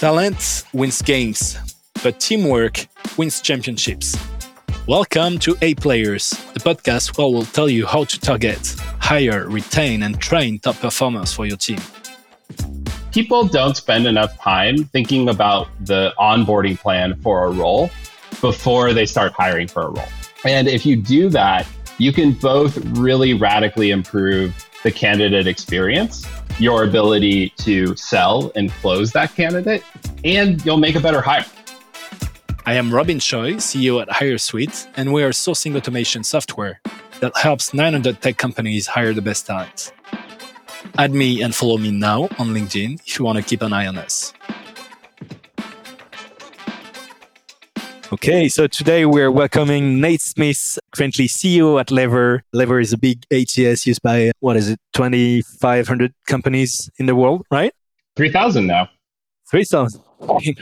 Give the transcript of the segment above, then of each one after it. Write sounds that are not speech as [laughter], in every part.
Talent wins games, but teamwork wins championships. Welcome to A Players, the podcast where we'll tell you how to target, hire, retain, and train top performers for your team. People don't spend enough time thinking about the onboarding plan for a role before they start hiring for a role. And if you do that, you can both really radically improve the candidate experience, your ability to sell and close that candidate, and you'll make a better hire. I am Robin Choi, CEO at HireSweet, and we are sourcing automation software that helps 900 tech companies hire the best talent. Add me and follow me now on LinkedIn if you want to keep an eye on us. Okay, so today we're welcoming Nate Smith, currently CEO at Lever. Lever is a big ATS used by, what is it, 2,500 companies in the world, right? 3,000 now. 3,000. Great.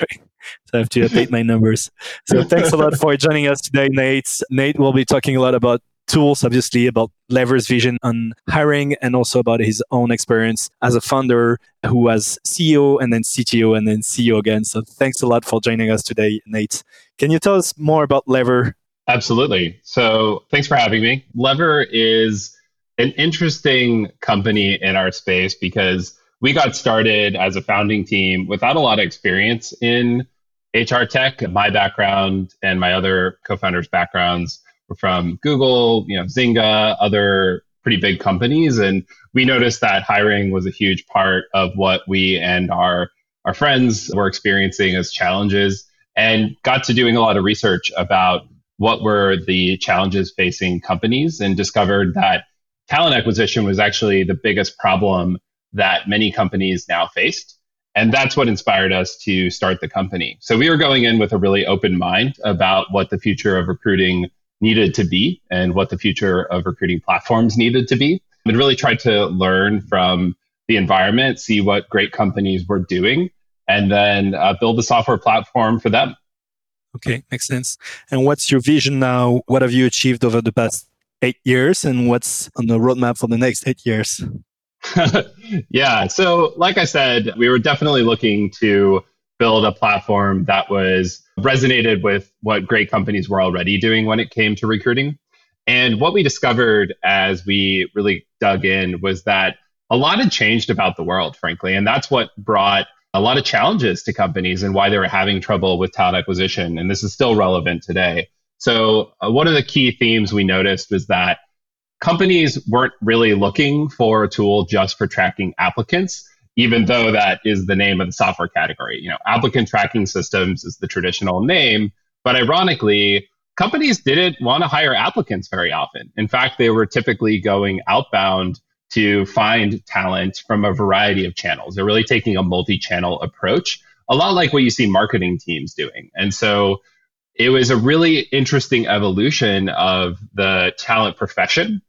So I have to update my numbers. So thanks a lot for joining us today, Nate. Nate will be talking a lot about tools, obviously, about Lever's vision on hiring and also about his own experience as a founder who was CEO and then CTO and then CEO again. So thanks a lot for joining us today, Nate. Can you tell us more about Lever? Absolutely. So thanks for having me. Lever is an interesting company in our space because we got started as a founding team without a lot of experience in HR tech. My background and my other co-founders' backgrounds were from Google, you know, Zynga, other pretty big companies, and we noticed that hiring was a huge part of what we and our our friends were experiencing as challenges, and got to doing a lot of research about what were the challenges facing companies, and discovered that talent acquisition was actually the biggest problem that many companies now faced. And that's what inspired us to start the company. So we were going in with a really open mind about what the future of recruiting needed to be and what the future of recruiting platforms needed to be. And really tried to learn from the environment, see what great companies were doing, and then uh, build a software platform for them. Okay, makes sense. And what's your vision now? What have you achieved over the past eight years, and what's on the roadmap for the next eight years? [laughs] yeah. So, like I said, we were definitely looking to build a platform that was resonated with what great companies were already doing when it came to recruiting. And what we discovered as we really dug in was that a lot had changed about the world, frankly. And that's what brought a lot of challenges to companies and why they were having trouble with talent acquisition. And this is still relevant today. So, uh, one of the key themes we noticed was that companies weren't really looking for a tool just for tracking applicants, even though that is the name of the software category. You know, applicant tracking systems is the traditional name, but ironically, companies didn't want to hire applicants very often. In fact, they were typically going outbound to find talent from a variety of channels. They're really taking a multi-channel approach, a lot like what you see marketing teams doing. And so it was a really interesting evolution of the talent profession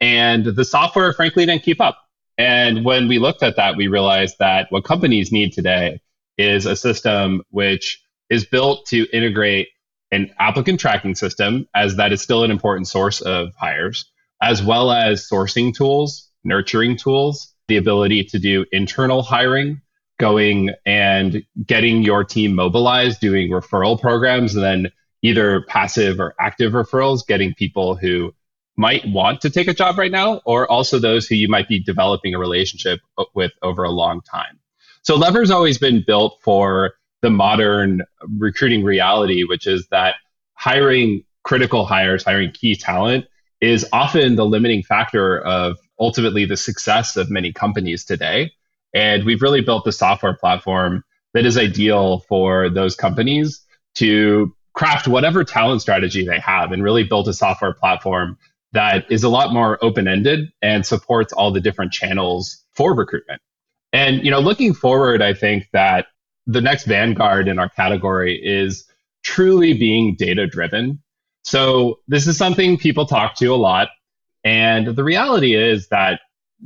and the software, frankly, didn't keep up. And when we looked at that, we realized that what companies need today is a system which is built to integrate an applicant tracking system, as that is still an important source of hires, as well as sourcing tools, nurturing tools, the ability to do internal hiring, going and getting your team mobilized, doing referral programs, and then either passive or active referrals, getting people who might want to take a job right now, or also those who you might be developing a relationship with over a long time. So Lever's always been built for the modern recruiting reality, which is that hiring critical hires, hiring key talent is often the limiting factor of ultimately the success of many companies today. And we've really built the software platform that is ideal for those companies to craft whatever talent strategy they have and really build a software platform that is a lot more open ended and supports all the different channels for recruitment. And you know, looking forward, I think that the next vanguard in our category is truly being data driven. So this is something people talk to a lot. And the reality is that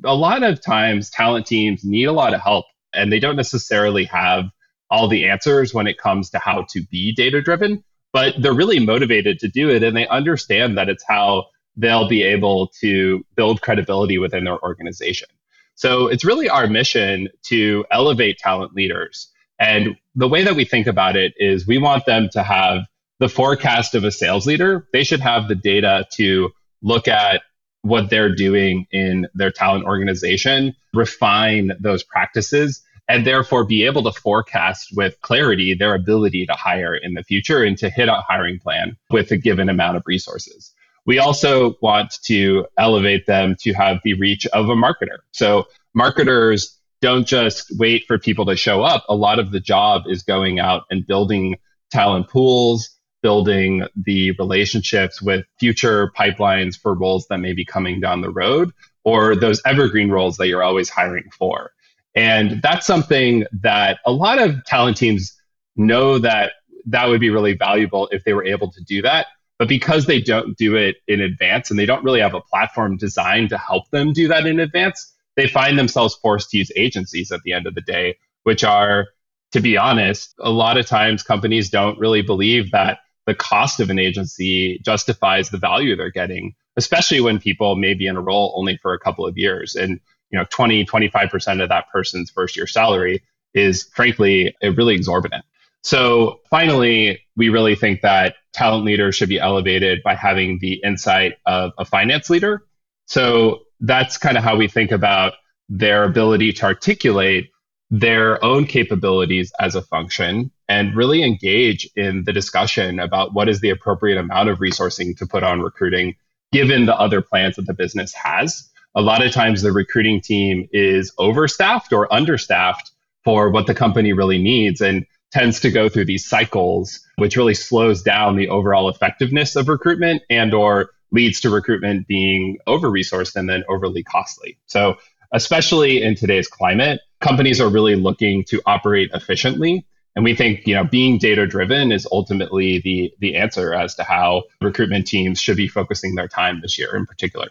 a lot of times talent teams need a lot of help and they don't necessarily have all the answers when it comes to how to be data driven, but they're really motivated to do it and they understand that it's how they'll be able to build credibility within their organization. So it's really our mission to elevate talent leaders And the way that we think about it is we want them to have the forecast of a sales leader. They should have the data to look at what they're doing in their talent organization, refine those practices, and therefore be able to forecast with clarity their ability to hire in the future and to hit a hiring plan with a given amount of resources. We also want to elevate them to have the reach of a marketer. So marketers don't just wait for people to show up. A lot of the job is going out and building talent pools, building the relationships with future pipelines for roles that may be coming down the road or those evergreen roles that you're always hiring for. And that's something that a lot of talent teams know that that would be really valuable if they were able to do that. But because they don't do it in advance and they don't really have a platform designed to help them do that in advance, they find themselves forced to use agencies at the end of the day, which are, to be honest, a lot of times companies don't really believe that the cost of an agency justifies the value they're getting, especially when people may be in a role only for a couple of years. And you know, 20, 25% of that person's first year salary is frankly really exorbitant. So finally, we really think that talent leaders should be elevated by having the insight of a finance leader. So that's kind of how we think about their ability to articulate their own capabilities as a function and really engage in the discussion about what is the appropriate amount of resourcing to put on recruiting given the other plans that the business has. A lot of times the recruiting team is overstaffed or understaffed for what the company really needs and tends to go through these cycles which really slows down the overall effectiveness of recruitment and or leads to recruitment being over resourced and then overly costly. So, especially in today's climate, companies are really looking to operate efficiently. And we think, you know, being data driven is ultimately the the answer as to how recruitment teams should be focusing their time this year in particular.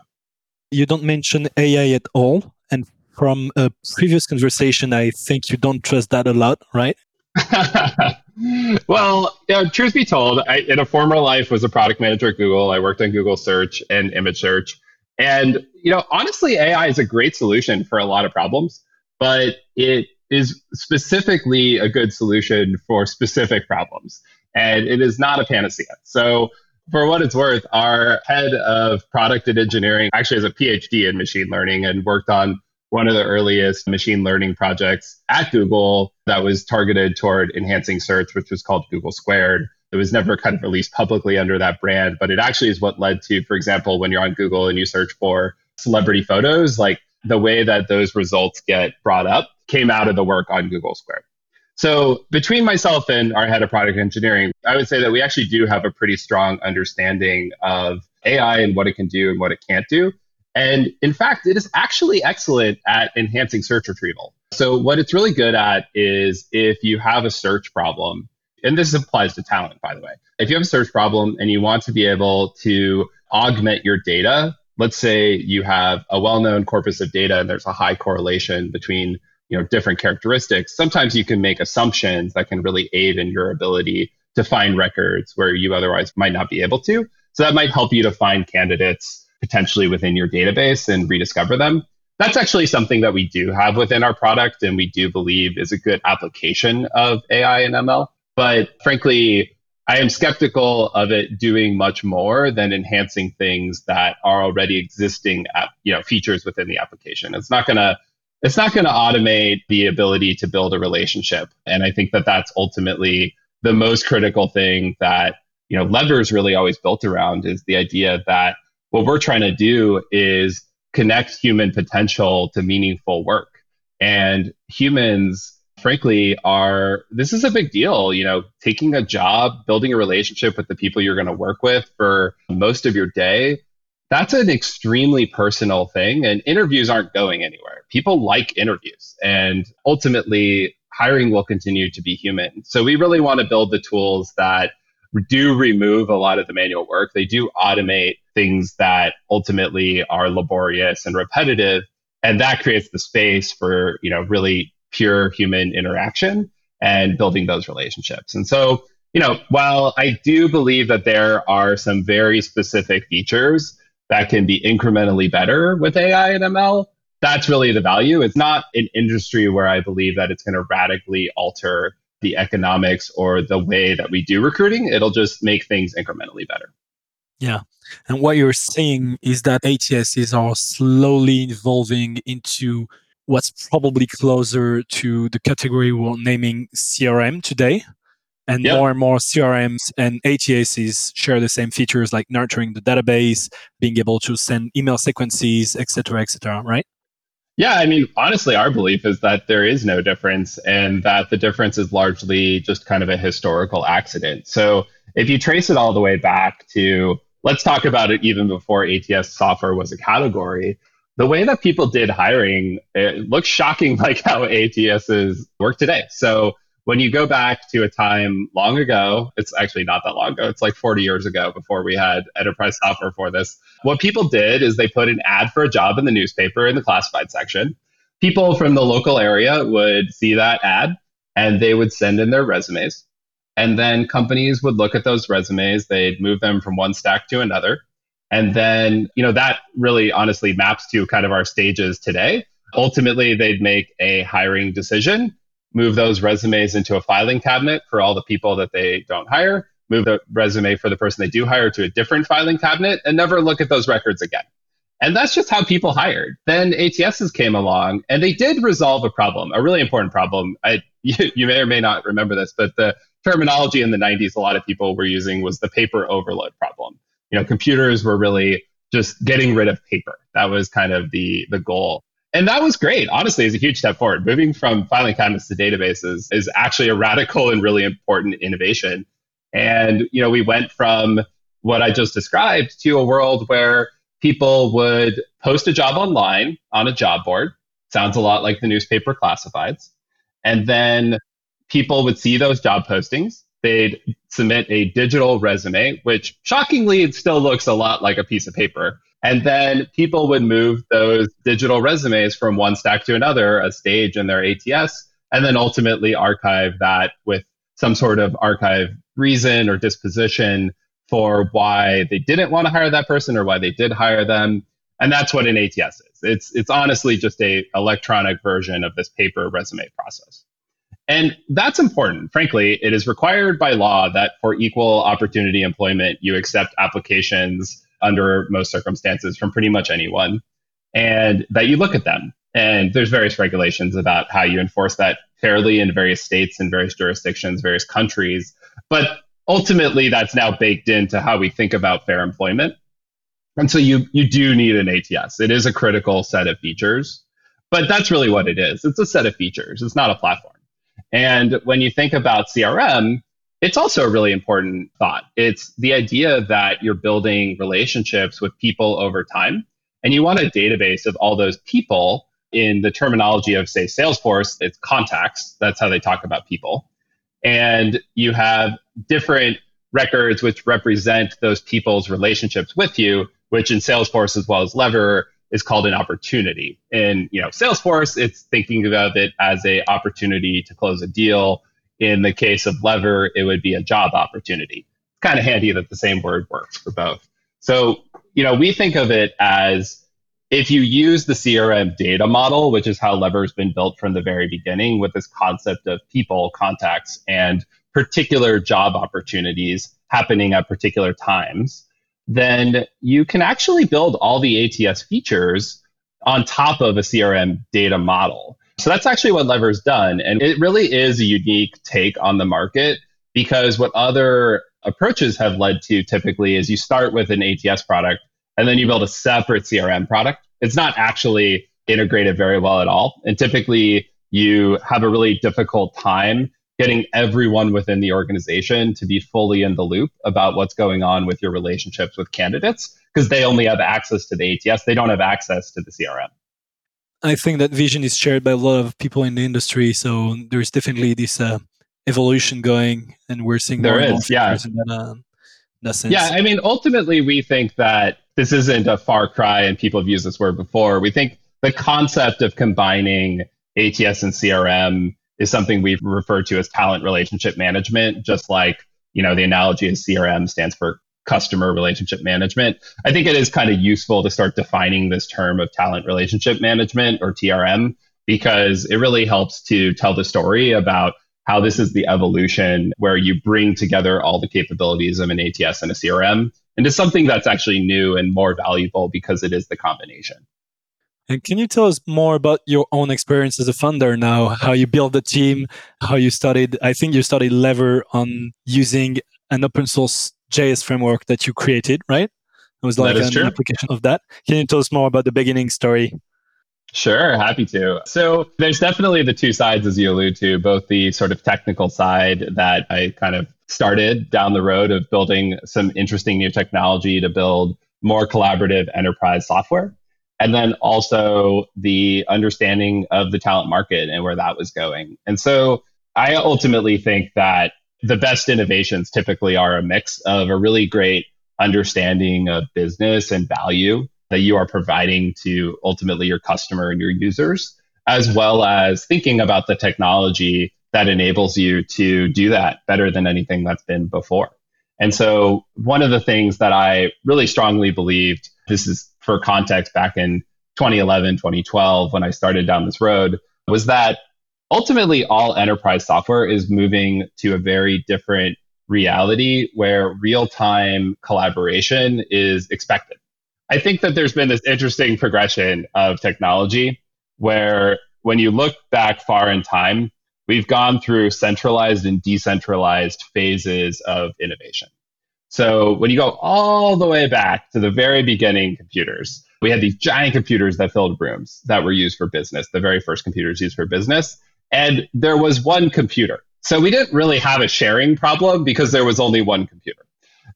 You don't mention AI at all. And from a previous conversation, I think you don't trust that a lot, right? [laughs] well, you know, truth be told, I, in a former life was a product manager at Google. I worked on Google search and image search. And, you know, honestly, AI is a great solution for a lot of problems, but it is specifically a good solution for specific problems. And it is not a panacea. So, for what it's worth, our head of product and engineering actually has a PhD in machine learning and worked on one of the earliest machine learning projects at Google that was targeted toward enhancing search, which was called Google Squared. It was never kind of released publicly under that brand, but it actually is what led to, for example, when you're on Google and you search for celebrity photos, like the way that those results get brought up came out of the work on Google Squared. So between myself and our head of product engineering, I would say that we actually do have a pretty strong understanding of AI and what it can do and what it can't do. And in fact, it is actually excellent at enhancing search retrieval. So, what it's really good at is if you have a search problem, and this applies to talent, by the way. If you have a search problem and you want to be able to augment your data, let's say you have a well known corpus of data and there's a high correlation between you know different characteristics sometimes you can make assumptions that can really aid in your ability to find records where you otherwise might not be able to so that might help you to find candidates potentially within your database and rediscover them. That's actually something that we do have within our product and we do believe is a good application of AI and ML. But frankly, I am skeptical of it doing much more than enhancing things that are already existing you know, features within the application. It's not going to it's not going to automate the ability to build a relationship. And I think that that's ultimately the most critical thing that, you know, Lever is really always built around is the idea that what we're trying to do is connect human potential to meaningful work. And humans, frankly, are this is a big deal. You know, taking a job, building a relationship with the people you're going to work with for most of your day. That's an extremely personal thing, and interviews aren't going anywhere. People like interviews, and ultimately, hiring will continue to be human. So, we really want to build the tools that do remove a lot of the manual work. They do automate things that ultimately are laborious and repetitive. And that creates the space for, you know, really pure human interaction and building those relationships. And so, you know, while I do believe that there are some very specific features that can be incrementally better with AI and ML, that's really the value. It's not an industry where I believe that it's going to radically alter the economics or the way that we do recruiting. It'll just make things incrementally better. Yeah. And what you're saying is that ATSs are slowly evolving into what's probably closer to the category we're naming CRM today. And yep. more and more CRMs and ATSs share the same features like nurturing the database, being able to send email sequences, etc., etc. right? Yeah, I mean, honestly, our belief is that there is no difference and that the difference is largely just kind of a historical accident. So if you trace it all the way back to, let's talk about it even before ATS software was a category the way that people did hiring, it looks shocking [laughs] like how ATSs work today. So when you go back to a time long ago, it's actually not that long ago. It's like 40 years ago before we had enterprise software for this. What people did is they put an ad for a job in the newspaper in the classified section. People from the local area would see that ad and they would send in their resumes. And then companies would look at those resumes, they'd move them from one stack to another. And then, you know, that really honestly maps to kind of our stages today. Ultimately, they'd make a hiring decision, move those resumes into a filing cabinet for all the people that they don't hire, move the resume for the person they do hire to a different filing cabinet, and never look at those records again. And that's just how people hired. Then ATSs came along and they did resolve a problem, a really important problem. I, [laughs] you, you may or may not remember this, but the terminology in the 90s a lot of people were using was the paper overload problem you know, computers were really just getting rid of paper. That was kind of the the goal. And that was great. Honestly, it's a huge step forward. Moving from filing cabinets to databases is actually a radical and really important innovation. And you know, we went from what I just described to a world where people would post a job online on a job board. Sounds a lot like the newspaper classifieds. And then people would see those job postings they'd submit a digital resume, which shockingly it still looks a lot like a piece of paper. And then people would move those digital resumes from one stack to another, a stage in their ATS, and then ultimately archive that with some sort of archive reason or disposition for why they didn't want to hire that person or why they did hire them. And that's what an ATS is. It's it's honestly just a electronic version of this paper resume process. And that's important. Frankly, it is required by law that for equal opportunity employment, you accept applications under most circumstances from pretty much anyone and that you look at them. And there's various regulations about how you enforce that fairly in various states and various jurisdictions, various countries. But ultimately, that's now baked into how we think about fair employment. And so you, you do need an ATS. It is a critical set of features, but that's really what it is. It's a set of features. It's not a platform. And when you think about CRM, it's also a really important thought. It's the idea that you're building relationships with people over time, and you want a database of all those people. In the terminology of, say, Salesforce, it's contacts. That's how they talk about people. And you have different records which represent those people's relationships with you, which in Salesforce as well as Lever is called an opportunity. In you know Salesforce, it's thinking about it as a opportunity to close a deal. In the case of Lever, it would be a job opportunity. It's kind of handy that the same word works for both. So you know we think of it as if you use the CRM data model, which is how Lever's been built from the very beginning, with this concept of people, contacts, and particular job opportunities happening at particular times then you can actually build all the ATS features on top of a CRM data model. So that's actually what Lever's done. And it really is a unique take on the market because what other approaches have led to typically is you start with an ATS product and then you build a separate CRM product. It's not actually integrated very well at all. And typically you have a really difficult time getting everyone within the organization to be fully in the loop about what's going on with your relationships with candidates because they only have access to the ATS. They don't have access to the CRM. I think that vision is shared by a lot of people in the industry. So there's definitely this uh, evolution going, and we're seeing there is, yeah. That, uh, that. Yeah, I mean, ultimately, we think that this isn't a far cry, and people have used this word before. We think the concept of combining ATS and CRM is something we refer to as talent relationship management, just like, you know, the analogy is CRM stands for customer relationship management. I think it is kind of useful to start defining this term of talent relationship management or TRM because it really helps to tell the story about how this is the evolution where you bring together all the capabilities of an ATS and a CRM into something that's actually new and more valuable because it is the combination. And can you tell us more about your own experience as a funder now? How you built the team, how you studied, I think you studied Lever on using an open source JS framework that you created, right? It was like an true. application of that. Can you tell us more about the beginning story? Sure, happy to. So there's definitely the two sides, as you allude to, both the sort of technical side that I kind of started down the road of building some interesting new technology to build more collaborative enterprise software. And then also the understanding of the talent market and where that was going. And so I ultimately think that the best innovations typically are a mix of a really great understanding of business and value that you are providing to ultimately your customer and your users, as well as thinking about the technology that enables you to do that better than anything that's been before. And so, one of the things that I really strongly believed, this is for context back in 2011, 2012, when I started down this road, was that ultimately all enterprise software is moving to a very different reality where real time collaboration is expected. I think that there's been this interesting progression of technology where when you look back far in time, we've gone through centralized and decentralized phases of innovation. So when you go all the way back to the very beginning computers, we had these giant computers that filled rooms that were used for business, the very first computers used for business. And there was one computer. So we didn't really have a sharing problem because there was only one computer.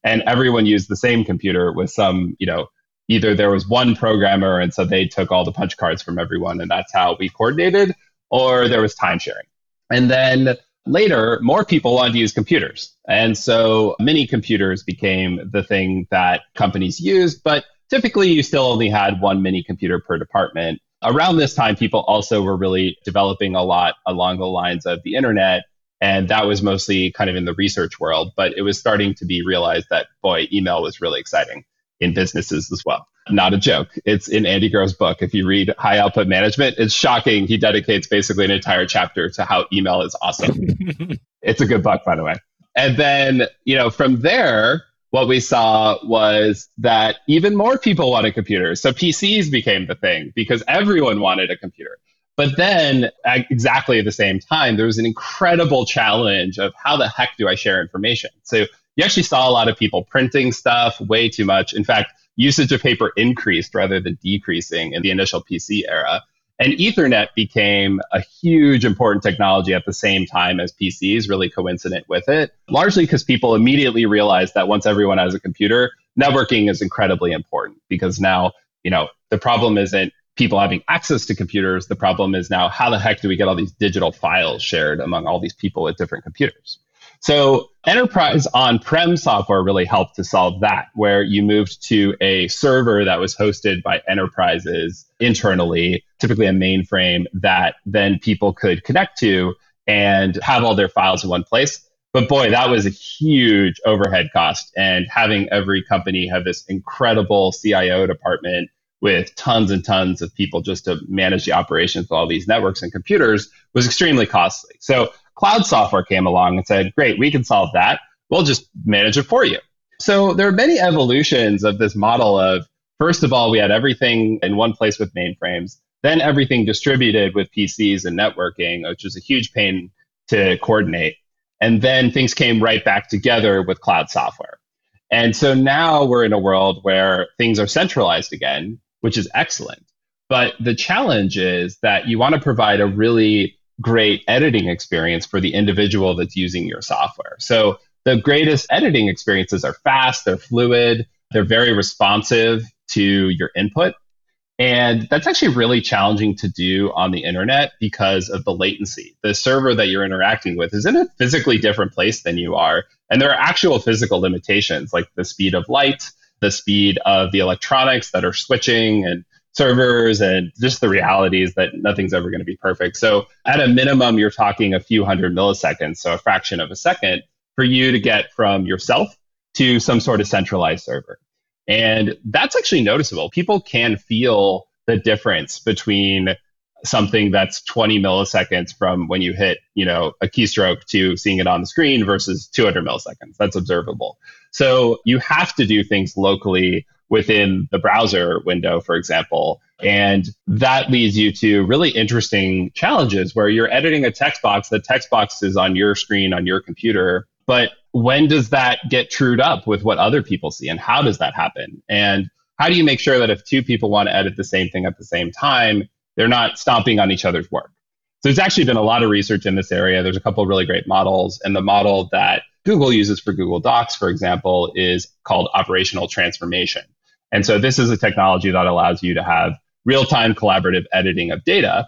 And everyone used the same computer with some, you know, either there was one programmer and so they took all the punch cards from everyone and that's how we coordinated, or there was time sharing. And then later, more people wanted to use computers. And so mini computers became the thing that companies used, but typically you still only had one mini computer per department. Around this time, people also were really developing a lot along the lines of the internet. And that was mostly kind of in the research world, but it was starting to be realized that, boy, email was really exciting in businesses as well. Not a joke. It's in Andy Grove's book. If you read High Output Management, it's shocking. He dedicates basically an entire chapter to how email is awesome. [laughs] it's a good book, by the way. And then, you know, from there, what we saw was that even more people wanted computers. So PCs became the thing because everyone wanted a computer. But then, at exactly at the same time, there was an incredible challenge of how the heck do I share information? So you actually saw a lot of people printing stuff way too much. In fact, usage of paper increased rather than decreasing in the initial PC era. And Ethernet became a huge important technology at the same time as PCs, really coincident with it, largely because people immediately realized that once everyone has a computer, networking is incredibly important because now, you know, the problem isn't people having access to computers. The problem is now how the heck do we get all these digital files shared among all these people with different computers? So enterprise on-prem software really helped to solve that, where you moved to a server that was hosted by enterprises internally, typically a mainframe that then people could connect to and have all their files in one place. But boy, that was a huge overhead cost. And having every company have this incredible CIO department with tons and tons of people just to manage the operations of all these networks and computers was extremely costly. So cloud software came along and said, great, we can solve that. We'll just manage it for you. So there are many evolutions of this model of, first of all, we had everything in one place with mainframes, then everything distributed with PCs and networking, which was a huge pain to coordinate. And then things came right back together with cloud software. And so now we're in a world where things are centralized again, which is excellent. But the challenge is that you want to provide a really great editing experience for the individual that's using your software. So the greatest editing experiences are fast, they're fluid, they're very responsive to your input. And that's actually really challenging to do on the internet because of the latency. The server that you're interacting with is in a physically different place than you are. And there are actual physical limitations like the speed of light, the speed of the electronics that are switching and servers and just the reality is that nothing's ever going to be perfect. So at a minimum, you're talking a few hundred milliseconds, so a fraction of a second for you to get from yourself to some sort of centralized server. And that's actually noticeable. People can feel the difference between something that's 20 milliseconds from when you hit, you know, a keystroke to seeing it on the screen versus 200 milliseconds. That's observable. So you have to do things locally within the browser window, for example. And that leads you to really interesting challenges where you're editing a text box. The text box is on your screen on your computer. But when does that get trued up with what other people see? And how does that happen? And how do you make sure that if two people want to edit the same thing at the same time, they're not stomping on each other's work? So there's actually been a lot of research in this area. There's a couple of really great models. And the model that Google uses for Google Docs, for example, is called operational transformation. And so this is a technology that allows you to have real time collaborative editing of data.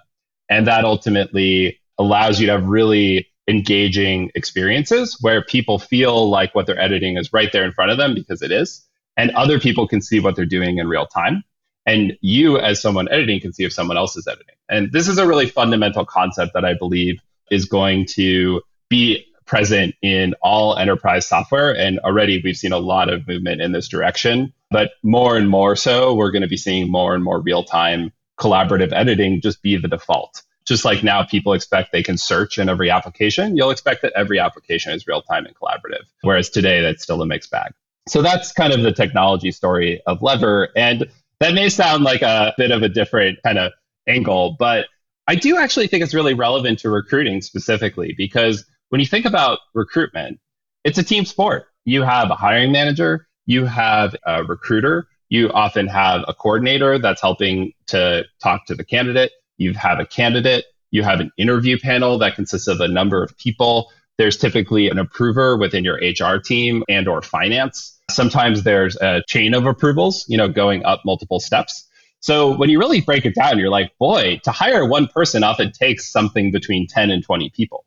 And that ultimately allows you to have really engaging experiences where people feel like what they're editing is right there in front of them because it is. And other people can see what they're doing in real time. And you, as someone editing, can see if someone else is editing. And this is a really fundamental concept that I believe is going to be present in all enterprise software. And already we've seen a lot of movement in this direction. But more and more so, we're going to be seeing more and more real time collaborative editing just be the default. Just like now people expect they can search in every application, you'll expect that every application is real time and collaborative. Whereas today, that's still a mixed bag. So that's kind of the technology story of Lever. And that may sound like a bit of a different kind of angle, but I do actually think it's really relevant to recruiting specifically because when you think about recruitment, it's a team sport. You have a hiring manager, you have a recruiter, you often have a coordinator that's helping to talk to the candidate, you have a candidate, you have an interview panel that consists of a number of people. There's typically an approver within your HR team and or finance. Sometimes there's a chain of approvals, you know, going up multiple steps. So when you really break it down, you're like, boy, to hire one person often takes something between 10 and 20 people.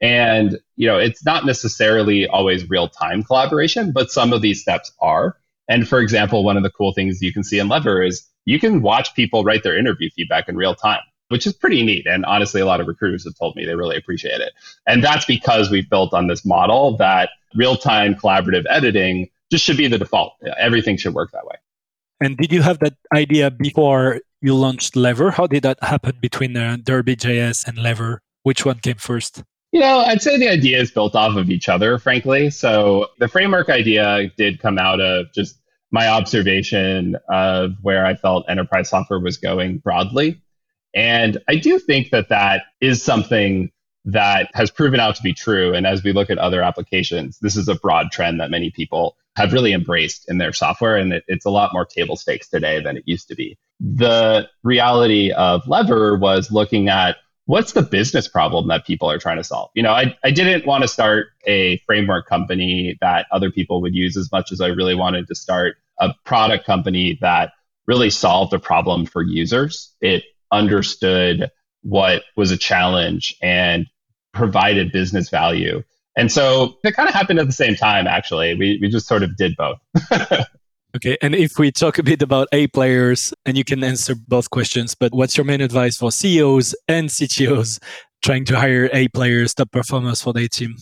And, you know, it's not necessarily always real time collaboration, but some of these steps are. And for example, one of the cool things you can see in Lever is you can watch people write their interview feedback in real time, which is pretty neat. And honestly, a lot of recruiters have told me they really appreciate it. And that's because we've built on this model that real time collaborative editing just should be the default. Everything should work that way. And did you have that idea before you launched Lever? How did that happen between uh, Derby.js and Lever? Which one came first? You know, I'd say the idea is built off of each other, frankly. So the framework idea did come out of just my observation of where I felt enterprise software was going broadly. And I do think that that is something that has proven out to be true. And as we look at other applications, this is a broad trend that many people have really embraced in their software. And it, it's a lot more table stakes today than it used to be. The reality of Lever was looking at what's the business problem that people are trying to solve? You know, I, I didn't want to start a framework company that other people would use as much as I really wanted to start a product company that really solved a problem for users. It understood what was a challenge and provided business value. And so it kind of happened at the same time, actually. We, we just sort of did both. [laughs] Okay. And if we talk a bit about A players, and you can answer both questions, but what's your main advice for CEOs and CTOs trying to hire A players, top performers for their team?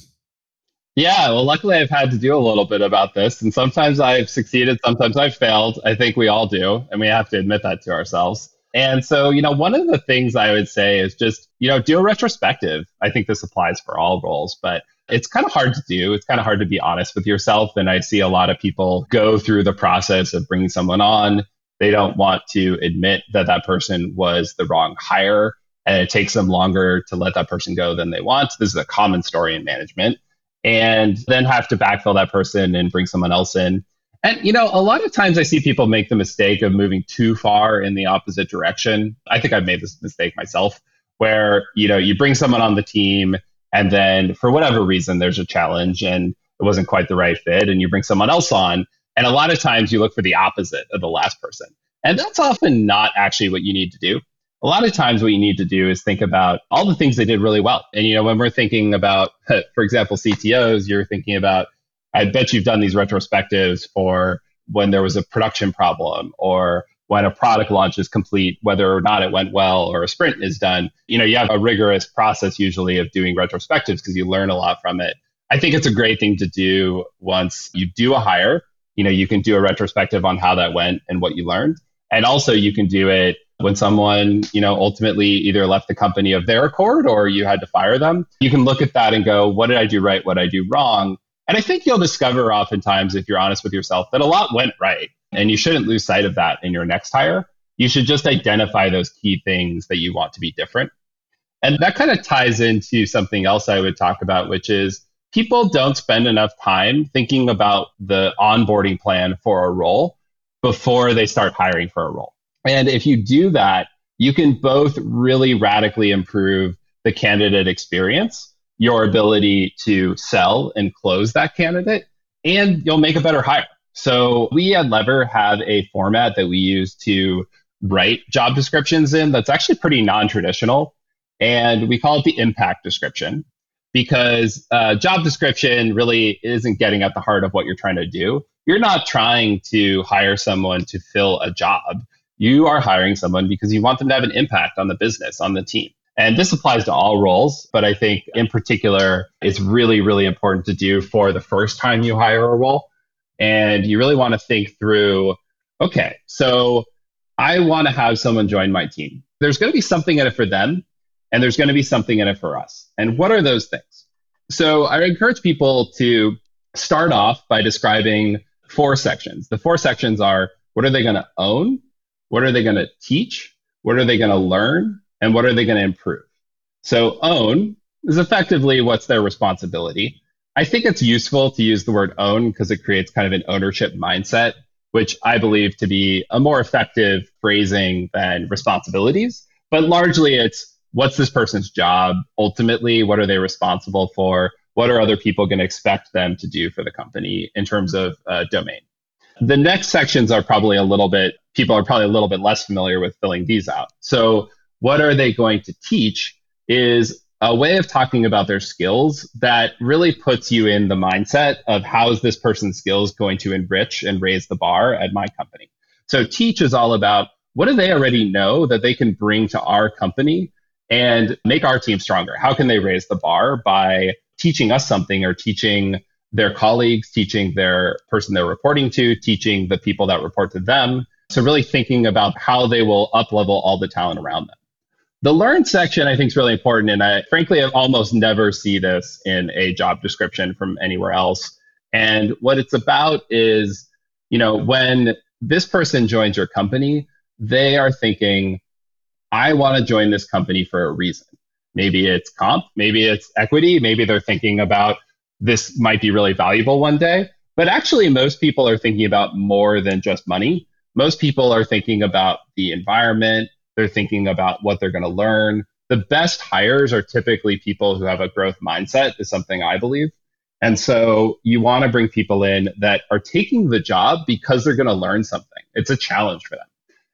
Yeah, well, luckily I've had to do a little bit about this. And sometimes I've succeeded, sometimes I've failed. I think we all do. And we have to admit that to ourselves. And so, you know, one of the things I would say is just, you know, do a retrospective. I think this applies for all roles, but it's kind of hard to do. It's kind of hard to be honest with yourself. And I see a lot of people go through the process of bringing someone on. They don't want to admit that that person was the wrong hire. And it takes them longer to let that person go than they want. This is a common story in management. And then have to backfill that person and bring someone else in. And, you know, a lot of times I see people make the mistake of moving too far in the opposite direction. I think I've made this mistake myself where, you know, you bring someone on the team and then for whatever reason, there's a challenge and it wasn't quite the right fit, and you bring someone else on. And a lot of times you look for the opposite of the last person. And that's often not actually what you need to do. A lot of times, what you need to do is think about all the things they did really well. And, you know, when we're thinking about, [laughs] for example, CTOs, you're thinking about, I bet you've done these retrospectives for when there was a production problem or when a product launch is complete, whether or not it went well or a sprint is done, you know, you have a rigorous process usually of doing retrospectives because you learn a lot from it. I think it's a great thing to do once you do a hire. You know, you can do a retrospective on how that went and what you learned. And also you can do it when someone, you know, ultimately either left the company of their accord or you had to fire them. You can look at that and go, what did I do right? What did I do wrong? And I think you'll discover oftentimes, if you're honest with yourself, that a lot went right. And you shouldn't lose sight of that in your next hire. You should just identify those key things that you want to be different. And that kind of ties into something else I would talk about, which is people don't spend enough time thinking about the onboarding plan for a role before they start hiring for a role. And if you do that, you can both really radically improve the candidate experience your ability to sell and close that candidate, and you'll make a better hire. So we at Lever have a format that we use to write job descriptions in that's actually pretty non-traditional. And we call it the impact description because uh, job description really isn't getting at the heart of what you're trying to do. You're not trying to hire someone to fill a job. You are hiring someone because you want them to have an impact on the business, on the team. And this applies to all roles, but I think in particular, it's really, really important to do for the first time you hire a role. And you really want to think through okay, so I want to have someone join my team. There's going to be something in it for them, and there's going to be something in it for us. And what are those things? So I encourage people to start off by describing four sections. The four sections are what are they going to own? What are they going to teach? What are they going to learn? and what are they going to improve? So own is effectively what's their responsibility. I think it's useful to use the word own because it creates kind of an ownership mindset, which I believe to be a more effective phrasing than responsibilities. But largely it's what's this person's job ultimately? What are they responsible for? What are other people going to expect them to do for the company in terms of uh, domain? The next sections are probably a little bit, people are probably a little bit less familiar with filling these out. So what are they going to teach is a way of talking about their skills that really puts you in the mindset of how is this person's skills going to enrich and raise the bar at my company. So teach is all about what do they already know that they can bring to our company and make our team stronger? How can they raise the bar by teaching us something or teaching their colleagues, teaching their person they're reporting to, teaching the people that report to them. So really thinking about how they will up level all the talent around them. The learn section I think is really important. And I frankly I almost never see this in a job description from anywhere else. And what it's about is, you know, when this person joins your company, they are thinking, I want to join this company for a reason. Maybe it's comp, maybe it's equity, maybe they're thinking about this might be really valuable one day. But actually, most people are thinking about more than just money. Most people are thinking about the environment, they're thinking about what they're going to learn. The best hires are typically people who have a growth mindset, is something I believe. And so you want to bring people in that are taking the job because they're going to learn something. It's a challenge for them.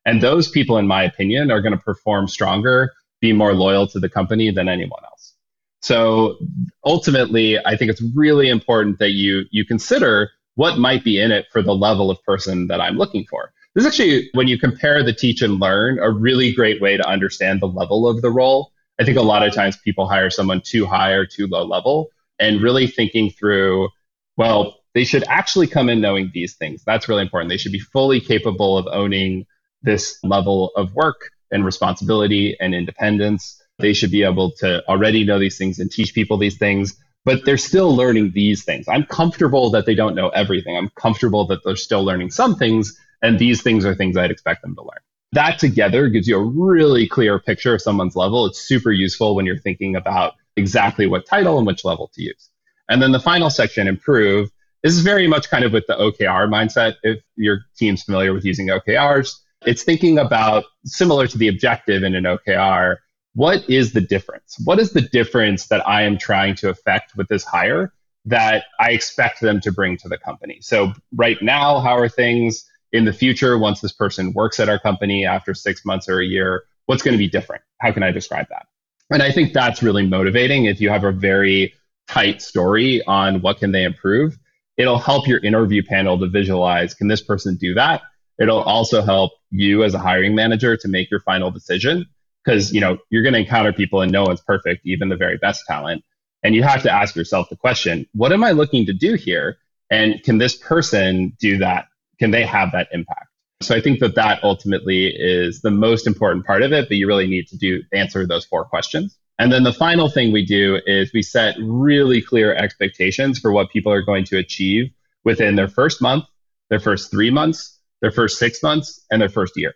And those people, in my opinion, are going to perform stronger, be more loyal to the company than anyone else. So ultimately, I think it's really important that you you consider what might be in it for the level of person that I'm looking for. This is actually, when you compare the teach and learn, a really great way to understand the level of the role. I think a lot of times people hire someone too high or too low level and really thinking through, well, they should actually come in knowing these things. That's really important. They should be fully capable of owning this level of work and responsibility and independence. They should be able to already know these things and teach people these things, but they're still learning these things. I'm comfortable that they don't know everything. I'm comfortable that they're still learning some things, and these things are things I'd expect them to learn. That together gives you a really clear picture of someone's level. It's super useful when you're thinking about exactly what title and which level to use. And then the final section, improve, this is very much kind of with the OKR mindset. If your team's familiar with using OKRs, it's thinking about similar to the objective in an OKR. What is the difference? What is the difference that I am trying to affect with this hire that I expect them to bring to the company? So, right now, how are things? In the future, once this person works at our company after six months or a year, what's going to be different? How can I describe that? And I think that's really motivating. If you have a very tight story on what can they improve, it'll help your interview panel to visualize, can this person do that? It'll also help you as a hiring manager to make your final decision because you know you're going to encounter people and no one's perfect, even the very best talent. And you have to ask yourself the question, what am I looking to do here? And can this person do that can they have that impact? So I think that that ultimately is the most important part of it, but you really need to do answer those four questions. And then the final thing we do is we set really clear expectations for what people are going to achieve within their first month, their first three months, their first six months, and their first year.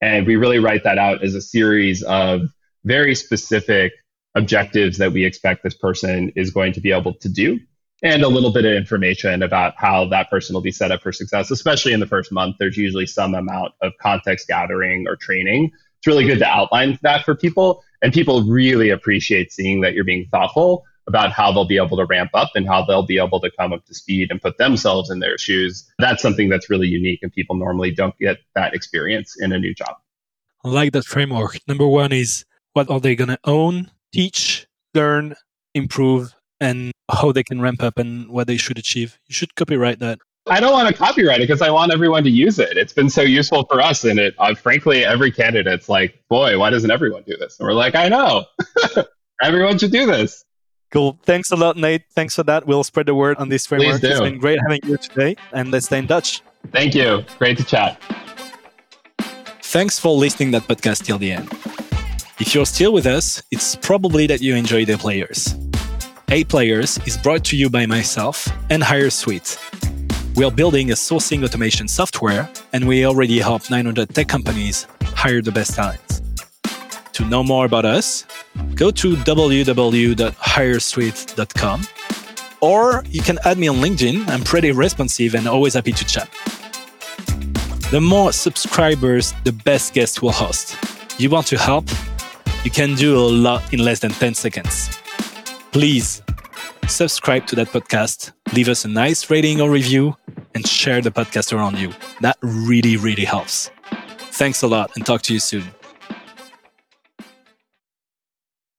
And we really write that out as a series of very specific objectives that we expect this person is going to be able to do and a little bit of information about how that person will be set up for success, especially in the first month. There's usually some amount of context gathering or training. It's really good to outline that for people. And people really appreciate seeing that you're being thoughtful about how they'll be able to ramp up and how they'll be able to come up to speed and put themselves in their shoes. That's something that's really unique, and people normally don't get that experience in a new job. I like that framework. Number one is what are they going to own, teach, learn, improve, and how they can ramp up and what they should achieve. You should copyright that. I don't want to copyright it because I want everyone to use it. It's been so useful for us, and it uh, frankly, every candidate's like, "Boy, why doesn't everyone do this?" And we're like, "I know, [laughs] everyone should do this." Cool. Thanks a lot, Nate. Thanks for that. We'll spread the word on this framework. It's been great having you today, and let's stay in touch. Thank you. Great to chat. Thanks for listening that podcast till the end. If you're still with us, it's probably that you enjoy the players. A Players is brought to you by myself and HireSweet. We are building a sourcing automation software, and we already help 900 tech companies hire the best talent. To know more about us, go to www.hiresweet.com or you can add me on LinkedIn. I'm pretty responsive and always happy to chat. The more subscribers, the best guest will host. You want to help? You can do a lot in less than 10 seconds please subscribe to that podcast, leave us a nice rating or review, and share the podcast around you. That really, really helps. Thanks a lot and talk to you soon.